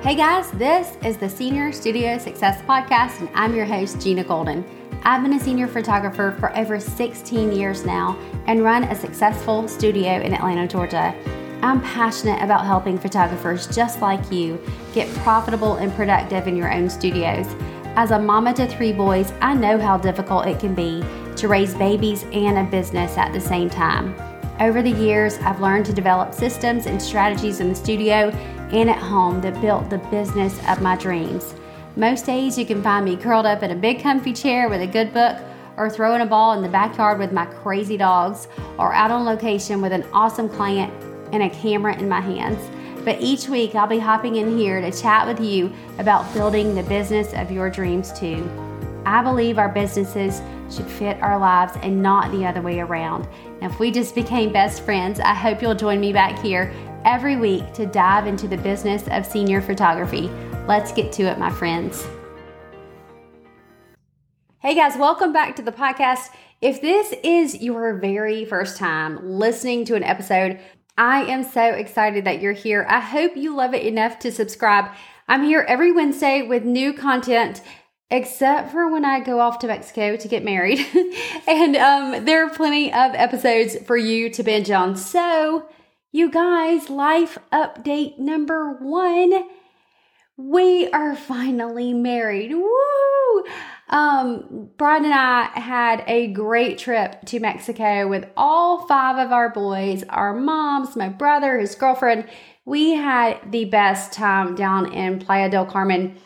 Hey guys, this is the Senior Studio Success Podcast, and I'm your host, Gina Golden. I've been a senior photographer for over 16 years now and run a successful studio in Atlanta, Georgia. I'm passionate about helping photographers just like you get profitable and productive in your own studios. As a mama to three boys, I know how difficult it can be to raise babies and a business at the same time. Over the years, I've learned to develop systems and strategies in the studio and at home that built the business of my dreams. Most days, you can find me curled up in a big comfy chair with a good book, or throwing a ball in the backyard with my crazy dogs, or out on location with an awesome client and a camera in my hands. But each week, I'll be hopping in here to chat with you about building the business of your dreams too. I believe our businesses should fit our lives and not the other way around. If we just became best friends, I hope you'll join me back here every week to dive into the business of senior photography. Let's get to it, my friends. Hey guys, welcome back to the podcast. If this is your very first time listening to an episode, I am so excited that you're here. I hope you love it enough to subscribe. I'm here every Wednesday with new content except for when I go off to Mexico to get married. and um, there are plenty of episodes for you to binge on. So, you guys, life update number one. We are finally married. Woo! Um, Brian and I had a great trip to Mexico with all five of our boys, our moms, my brother, his girlfriend. We had the best time down in Playa del Carmen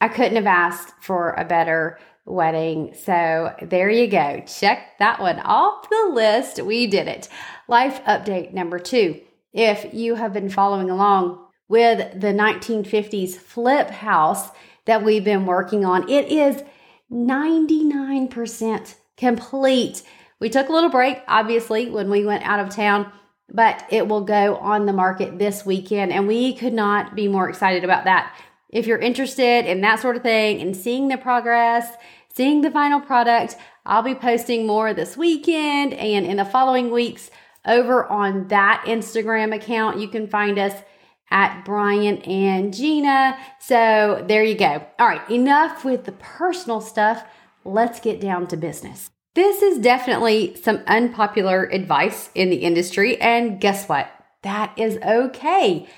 I couldn't have asked for a better wedding. So there you go. Check that one off the list. We did it. Life update number two. If you have been following along with the 1950s flip house that we've been working on, it is 99% complete. We took a little break, obviously, when we went out of town, but it will go on the market this weekend, and we could not be more excited about that. If you're interested in that sort of thing and seeing the progress, seeing the final product, I'll be posting more this weekend and in the following weeks over on that Instagram account. You can find us at Brian and Gina. So there you go. All right, enough with the personal stuff. Let's get down to business. This is definitely some unpopular advice in the industry. And guess what? That is okay.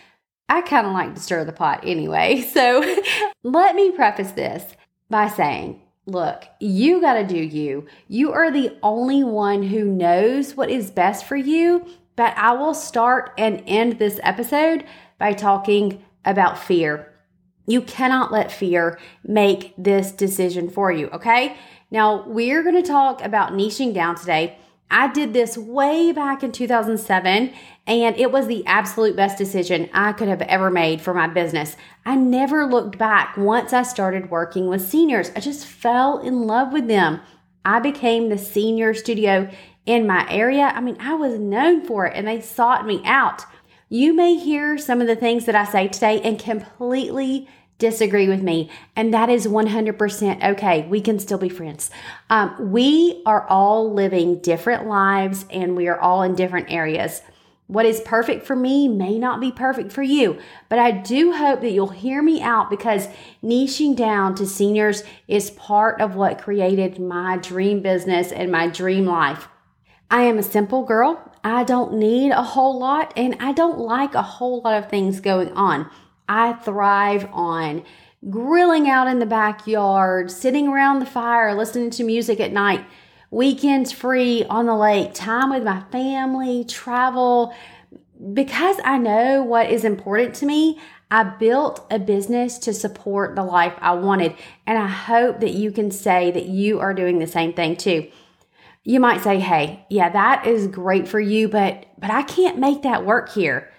I kind of like to stir the pot anyway. So let me preface this by saying, look, you got to do you. You are the only one who knows what is best for you. But I will start and end this episode by talking about fear. You cannot let fear make this decision for you, okay? Now, we're going to talk about niching down today I did this way back in 2007, and it was the absolute best decision I could have ever made for my business. I never looked back once I started working with seniors. I just fell in love with them. I became the senior studio in my area. I mean, I was known for it, and they sought me out. You may hear some of the things that I say today and completely disagree with me, and that is 100% okay. We can still be friends. Um, we are all living different lives and we are all in different areas. What is perfect for me may not be perfect for you, but I do hope that you'll hear me out because niching down to seniors is part of what created my dream business and my dream life. I am a simple girl. I don't need a whole lot and I don't like a whole lot of things going on. I thrive on grilling out in the backyard, sitting around the fire, listening to music at night, weekends free on the lake, time with my family, travel. Because I know what is important to me, I built a business to support the life I wanted. And I hope that you can say that you are doing the same thing too. You might say, "Hey, yeah, that is great for you, but but I can't make that work here."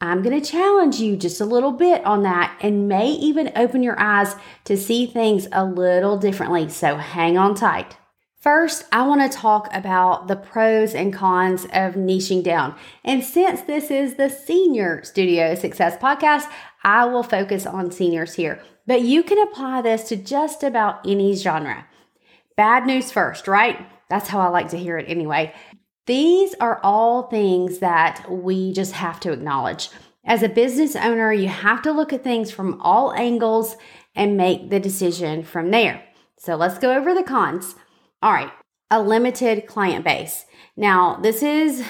I'm going to challenge you just a little bit on that and may even open your eyes to see things a little differently. So hang on tight. First, I want to talk about the pros and cons of niching down. And since this is the Senior Studio Success Podcast, I will focus on seniors here. But you can apply this to just about any genre. Bad news first, right? That's how I like to hear it anyway. These are all things that we just have to acknowledge. As a business owner, you have to look at things from all angles and make the decision from there. So let's go over the cons. All right, a limited client base. Now, this is,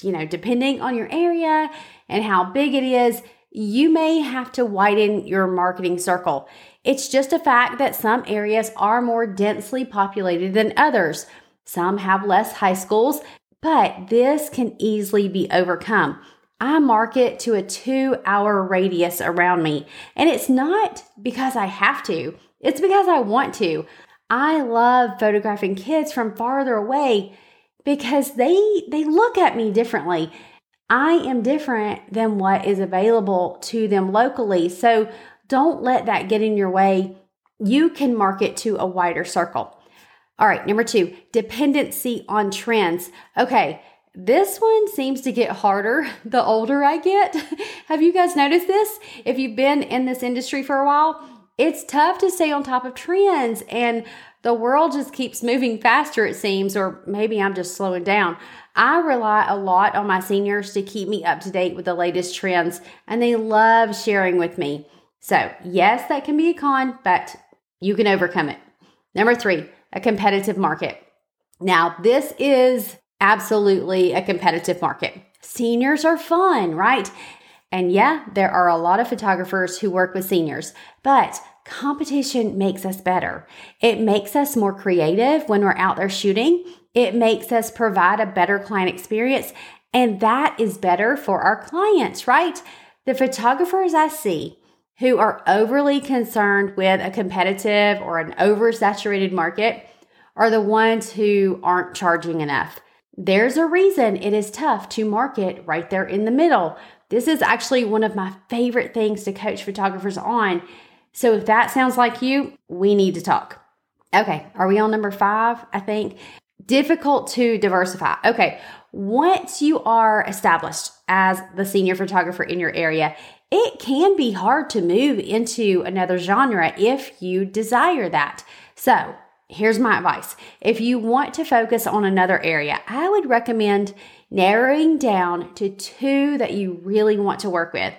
you know, depending on your area and how big it is, you may have to widen your marketing circle. It's just a fact that some areas are more densely populated than others. Some have less high schools, but this can easily be overcome. I market to a two hour radius around me, and it's not because I have to, it's because I want to. I love photographing kids from farther away because they they look at me differently. I am different than what is available to them locally. So don't let that get in your way. You can market to a wider circle. All right, number two, dependency on trends. Okay, this one seems to get harder the older I get. Have you guys noticed this? If you've been in this industry for a while, it's tough to stay on top of trends and the world just keeps moving faster, it seems, or maybe I'm just slowing down. I rely a lot on my seniors to keep me up to date with the latest trends, and they love sharing with me. So, yes, that can be a con, but you can overcome it. Number three, a competitive market. Now, this is absolutely a competitive market. Seniors are fun, right? And yeah, there are a lot of photographers who work with seniors, but competition makes us better. It makes us more creative when we're out there shooting. It makes us provide a better client experience. And that is better for our clients, right? The photographers I see who are overly concerned with a competitive or an oversaturated market are the ones who aren't charging enough. There's a reason it is tough to market right there in the middle. This is actually one of my favorite things to coach photographers on. So if that sounds like you, we need to talk. Okay, are we on number five? I think difficult to diversify. Okay, once you are established as the senior photographer in your area, it can be hard to move into another genre if you desire that. So, here's my advice. If you want to focus on another area, I would recommend narrowing down to two that you really want to work with.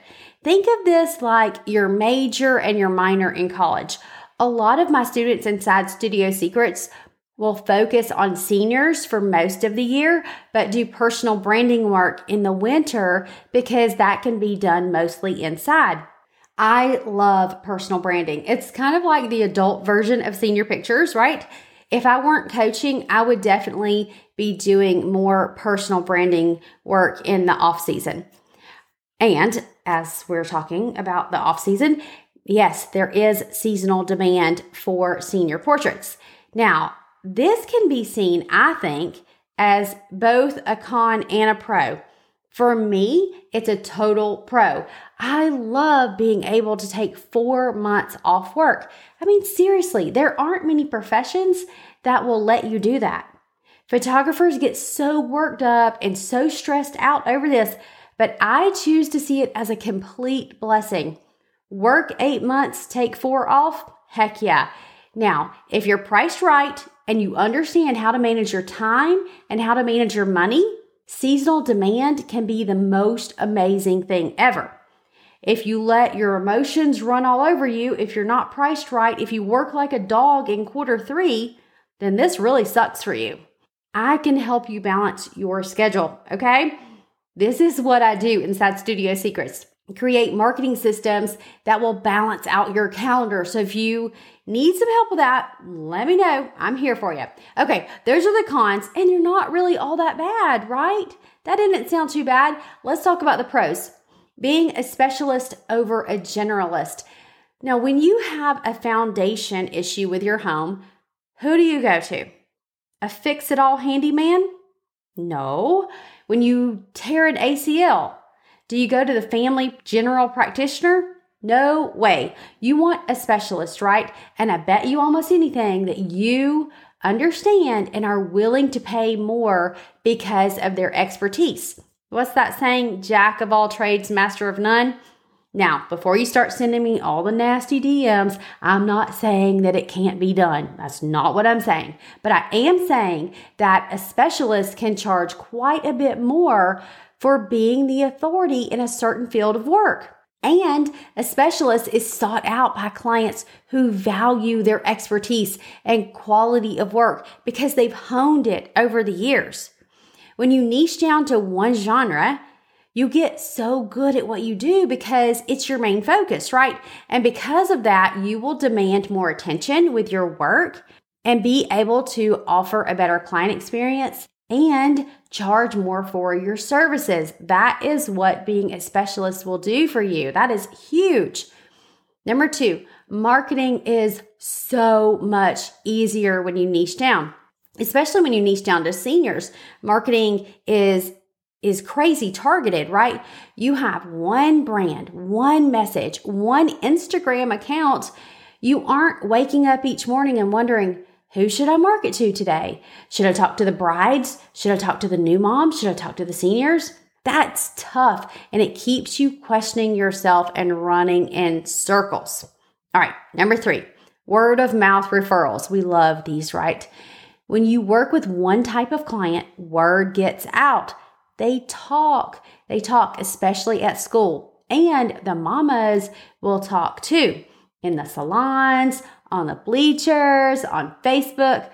Think of this like your major and your minor in college. A lot of my students inside Studio Secrets will focus on seniors for most of the year, but do personal branding work in the winter because that can be done mostly inside. I love personal branding. It's kind of like the adult version of senior pictures, right? If I weren't coaching, I would definitely be doing more personal branding work in the off season. And as we're talking about the off season, yes, there is seasonal demand for senior portraits. Now, this can be seen, I think, as both a con and a pro. For me, it's a total pro. I love being able to take four months off work. I mean, seriously, there aren't many professions that will let you do that. Photographers get so worked up and so stressed out over this, but I choose to see it as a complete blessing. Work eight months, take four off? Heck yeah. Now, if you're priced right and you understand how to manage your time and how to manage your money, seasonal demand can be the most amazing thing ever. If you let your emotions run all over you, if you're not priced right, if you work like a dog in quarter three, then this really sucks for you. I can help you balance your schedule, okay? This is what I do inside Studio Secrets. Create marketing systems that will balance out your calendar. So if you need some help with that, let me know. I'm here for you. Okay, those are the cons, and you're not really all that bad, right? That didn't sound too bad. Let's talk about the pros. Being a specialist over a generalist. Now, when you have a foundation issue with your home, who do you go to? a fix it all handyman? No. When you tear an ACL, do you go to the family general practitioner? No way. You want a specialist, right? And I bet you almost anything that you understand and are willing to pay more because of their expertise. What's that saying? Jack of all trades, master of none. Now, before you start sending me all the nasty DMs, I'm not saying that it can't be done. That's not what I'm saying. But I am saying that a specialist can charge quite a bit more for being the authority in a certain field of work. And a specialist is sought out by clients who value their expertise and quality of work because they've honed it over the years. When you niche down to one genre, you get so good at what you do because it's your main focus, right? And because of that, you will demand more attention with your work and be able to offer a better client experience and charge more for your services. That is what being a specialist will do for you. That is huge. Number two, marketing is so much easier when you niche down, especially when you niche down to seniors. Marketing is is crazy targeted, right? You have one brand, one message, one Instagram account. You aren't waking up each morning and wondering, who should I market to today? Should I talk to the brides? Should I talk to the new moms? Should I talk to the seniors? That's tough and it keeps you questioning yourself and running in circles. All right, number three, word of mouth referrals. We love these, right? When you work with one type of client, word gets out. They talk. They talk, especially at school. And the mamas will talk too in the salons, on the bleachers, on Facebook.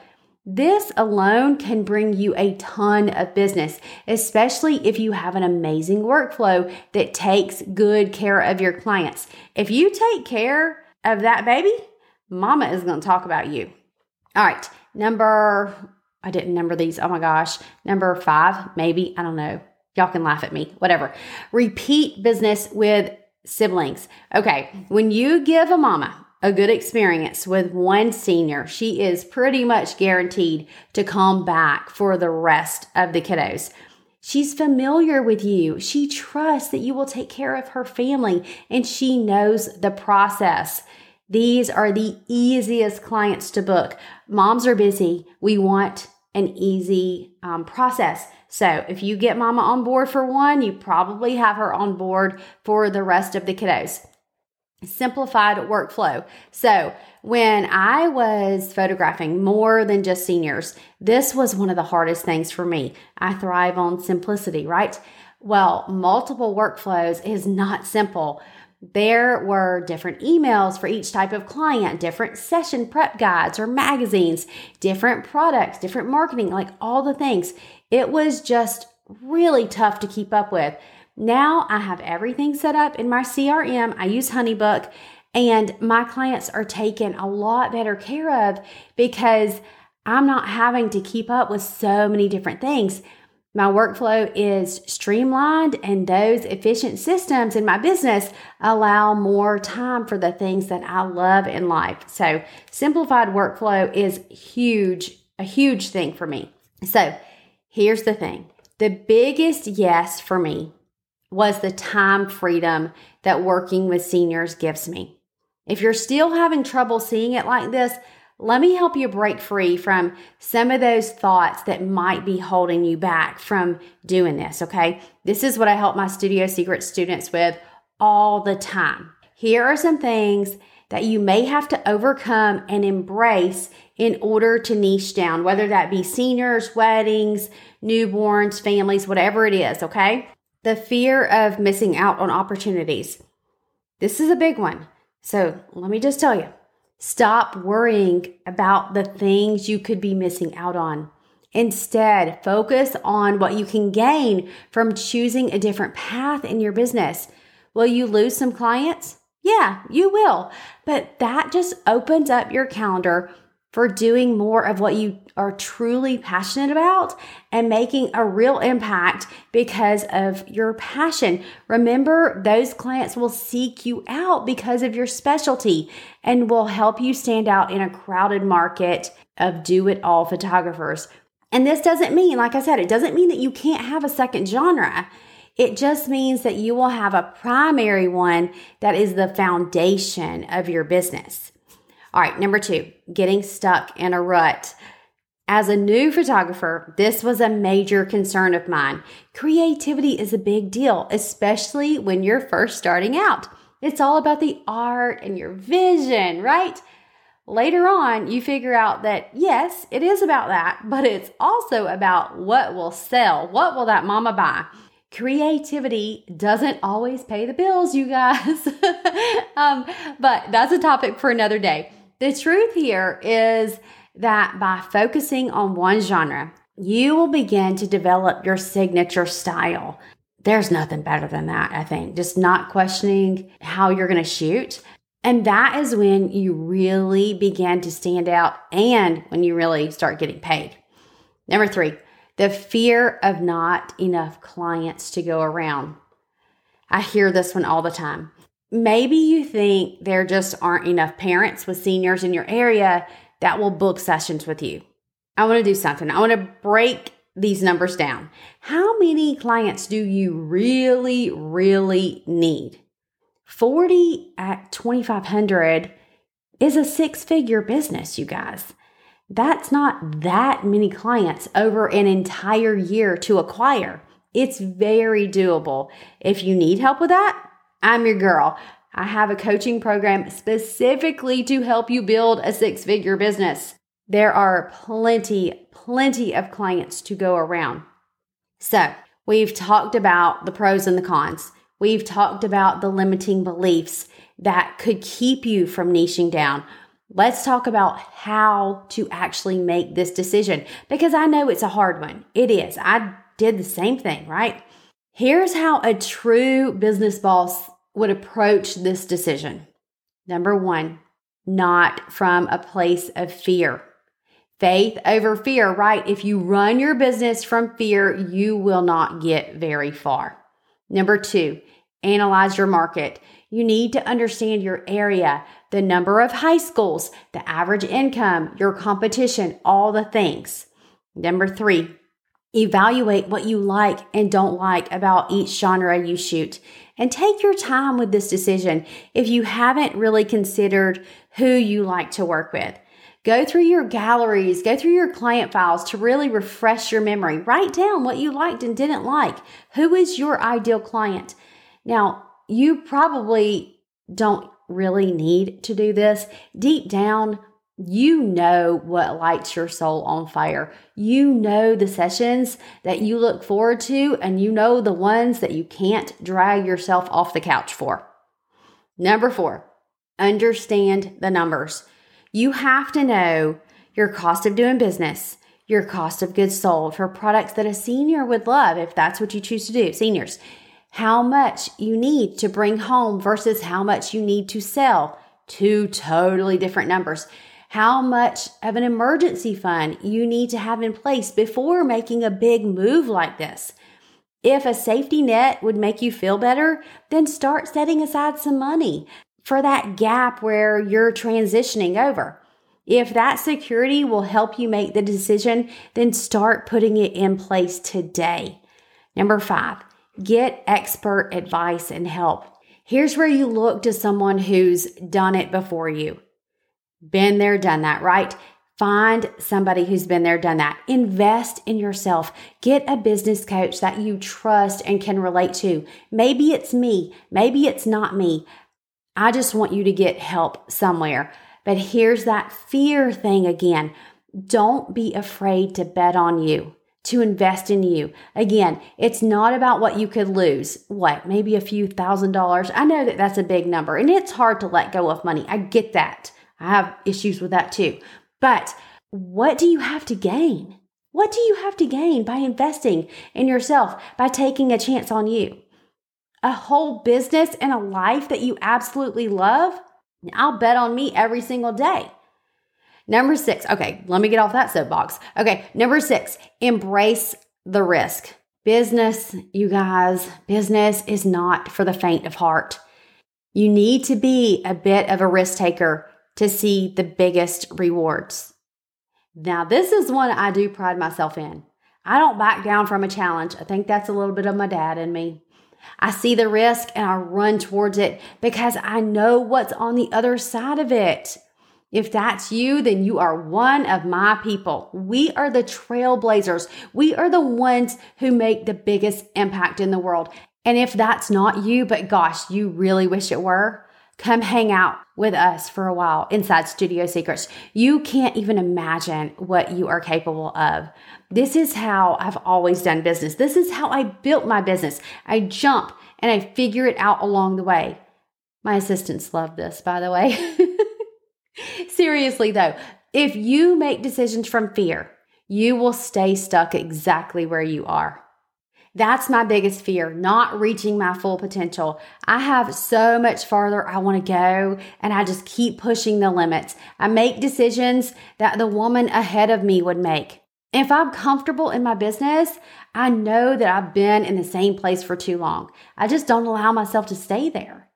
This alone can bring you a ton of business, especially if you have an amazing workflow that takes good care of your clients. If you take care of that baby, mama is going to talk about you. All right, number, I didn't number these. Oh my gosh. Number five, maybe, I don't know. Y'all can laugh at me, whatever. Repeat business with siblings. Okay, when you give a mama a good experience with one senior, she is pretty much guaranteed to come back for the rest of the kiddos. She's familiar with you. She trusts that you will take care of her family and she knows the process. These are the easiest clients to book. Moms are busy. We want an easy um, process. So if you get mama on board for one, you probably have her on board for the rest of the kiddos simplified workflow. So, when I was photographing more than just seniors, this was one of the hardest things for me. I thrive on simplicity, right? Well, multiple workflows is not simple. There were different emails for each type of client, different session prep guides or magazines, different products, different marketing, like all the things. It was just really tough to keep up with. Now I have everything set up in my CRM. I use Honeybook and my clients are taken a lot better care of because I'm not having to keep up with so many different things. My workflow is streamlined, and those efficient systems in my business allow more time for the things that I love in life. So, simplified workflow is huge, a huge thing for me. So, here's the thing the biggest yes for me was the time freedom that working with seniors gives me. If you're still having trouble seeing it like this, let me help you break free from some of those thoughts that might be holding you back from doing this, okay? This is what I help my Studio Secret students with all the time. Here are some things that you may have to overcome and embrace in order to niche down, whether that be seniors, weddings, newborns, families, whatever it is, okay? the fear of missing out on opportunities. This is a big one. So let me just tell you stop worrying about the things you could be missing out on. Instead, focus on what you can gain from choosing a different path in your business. Will you lose some clients? Yeah, you will. But that just opens up your calendar for doing more of what you are truly passionate about and making a real impact because of your passion. Remember, those clients will seek you out because of your specialty and will help you stand out in a crowded market of do it all photographers. And this doesn't mean, like I said, it doesn't mean that you can't have a second genre. It just means that you will have a primary one that is the foundation of your business. All right, number two, getting stuck in a rut. As a new photographer, this was a major concern of mine. Creativity is a big deal, especially when you're first starting out. It's all about the art and your vision, right? Later on, you figure out that yes, it is about that, but it's also about what will sell. What will that mama buy? Creativity doesn't always pay the bills, you guys. um, but that's a topic for another day. The truth here is that by focusing on one genre, you will begin to develop your signature style. There's nothing better than that, I think. Just not questioning how you're going to shoot. And that is when you really begin to stand out and when you really start getting paid. Number three, the fear of not enough clients to go around. I hear this one all the time. Maybe you think there just aren't enough parents with seniors in your area that will book sessions with you. I want to do something. I want to break these numbers down. How many clients do you really, really need? 40 at 2,500 is a six figure business, you guys. That's not that many clients over an entire year to acquire. It's very doable. If you need help with that, I'm your girl. I have a coaching program specifically to help you build a six figure business. There are plenty, plenty of clients to go around. So, we've talked about the pros and the cons. We've talked about the limiting beliefs that could keep you from niching down. Let's talk about how to actually make this decision because I know it's a hard one. It is. I did the same thing, right? Here's how a true business boss would approach this decision. Number one, not from a place of fear. Faith over fear, right? If you run your business from fear, you will not get very far. Number two, analyze your market. You need to understand your area, the number of high schools, the average income, your competition, all the things. Number three, evaluate what you like and don't like about each genre you shoot. And take your time with this decision if you haven't really considered who you like to work with. Go through your galleries, go through your client files to really refresh your memory. Write down what you liked and didn't like. Who is your ideal client? Now, you probably don't really need to do this. Deep down, you know what lights your soul on fire. You know the sessions that you look forward to, and you know the ones that you can't drag yourself off the couch for. Number four, understand the numbers. You have to know your cost of doing business, your cost of goods sold for products that a senior would love if that's what you choose to do. Seniors, how much you need to bring home versus how much you need to sell. Two totally different numbers. How much of an emergency fund you need to have in place before making a big move like this. If a safety net would make you feel better, then start setting aside some money for that gap where you're transitioning over. If that security will help you make the decision, then start putting it in place today. Number five, Get expert advice and help. Here's where you look to someone who's done it before you. Been there, done that, right? Find somebody who's been there, done that. Invest in yourself. Get a business coach that you trust and can relate to. Maybe it's me. Maybe it's not me. I just want you to get help somewhere. But here's that fear thing again. Don't be afraid to bet on you to invest in you. Again, it's not about what you could lose. What, maybe a few thousand dollars? I know that that's a big number and it's hard to let go of money. I get that. I have issues with that too. But what do you have to gain? What do you have to gain by investing in yourself, by taking a chance on you? A whole business and a life that you absolutely love? I'll bet on me every single day. Number six, okay, let me get off that soapbox. Okay, number six, embrace the risk. Business, you guys, business is not for the faint of heart. You need to be a bit of a risk taker to see the biggest rewards. Now, this is one I do pride myself in. I don't back down from a challenge. I think that's a little bit of my dad in me. I see the risk and I run towards it because I know what's on the other side of it. If that's you, then you are one of my people. We are the trailblazers. We are the ones who make the biggest impact in the world. And if that's not you, but gosh, you really wish it were, come hang out with us for a while inside Studio Secrets. You can't even imagine what you are capable of. This is how I've always done business. This is how I built my business. I jump and I figure it out along the way. My assistants love this, by the way. Seriously, though, if you make decisions from fear, you will stay stuck exactly where you are. That's my biggest fear, not reaching my full potential. I have so much farther I want to go, and I just keep pushing the limits. I make decisions that the woman ahead of me would make. If I'm comfortable in my business, I know that I've been in the same place for too long. I just don't allow myself to stay there.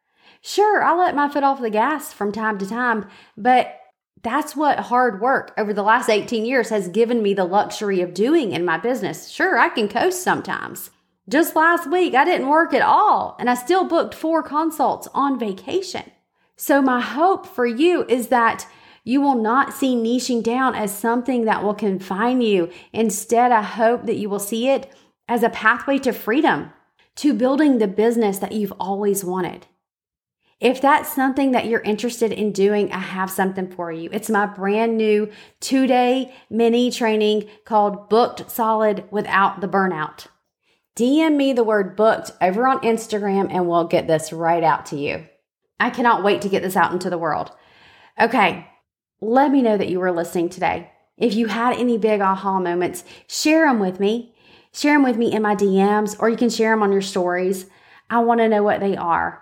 Sure, I let my foot off the gas from time to time, but that's what hard work over the last 18 years has given me the luxury of doing in my business. Sure, I can coast sometimes. Just last week, I didn't work at all, and I still booked four consults on vacation. So, my hope for you is that you will not see niching down as something that will confine you. Instead, I hope that you will see it as a pathway to freedom, to building the business that you've always wanted. If that's something that you're interested in doing, I have something for you. It's my brand new two day mini training called Booked Solid Without the Burnout. DM me the word booked over on Instagram and we'll get this right out to you. I cannot wait to get this out into the world. Okay, let me know that you were listening today. If you had any big aha moments, share them with me. Share them with me in my DMs or you can share them on your stories. I want to know what they are.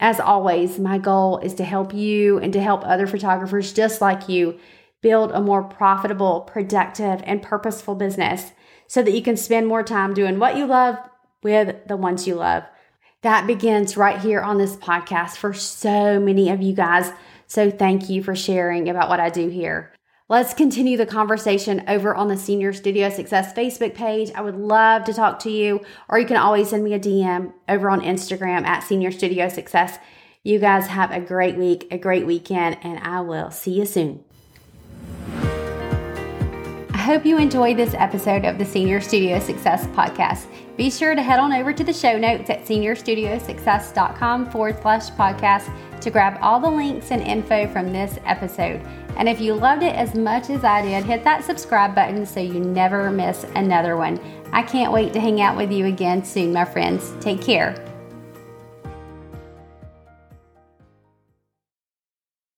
As always, my goal is to help you and to help other photographers just like you build a more profitable, productive, and purposeful business so that you can spend more time doing what you love with the ones you love. That begins right here on this podcast for so many of you guys. So thank you for sharing about what I do here. Let's continue the conversation over on the Senior Studio Success Facebook page. I would love to talk to you, or you can always send me a DM over on Instagram at Senior Studio Success. You guys have a great week, a great weekend, and I will see you soon. I hope you enjoyed this episode of the Senior Studio Success Podcast. Be sure to head on over to the show notes at seniorstudiosuccess.com forward slash podcast to grab all the links and info from this episode. And if you loved it as much as I did, hit that subscribe button so you never miss another one. I can't wait to hang out with you again soon, my friends. Take care.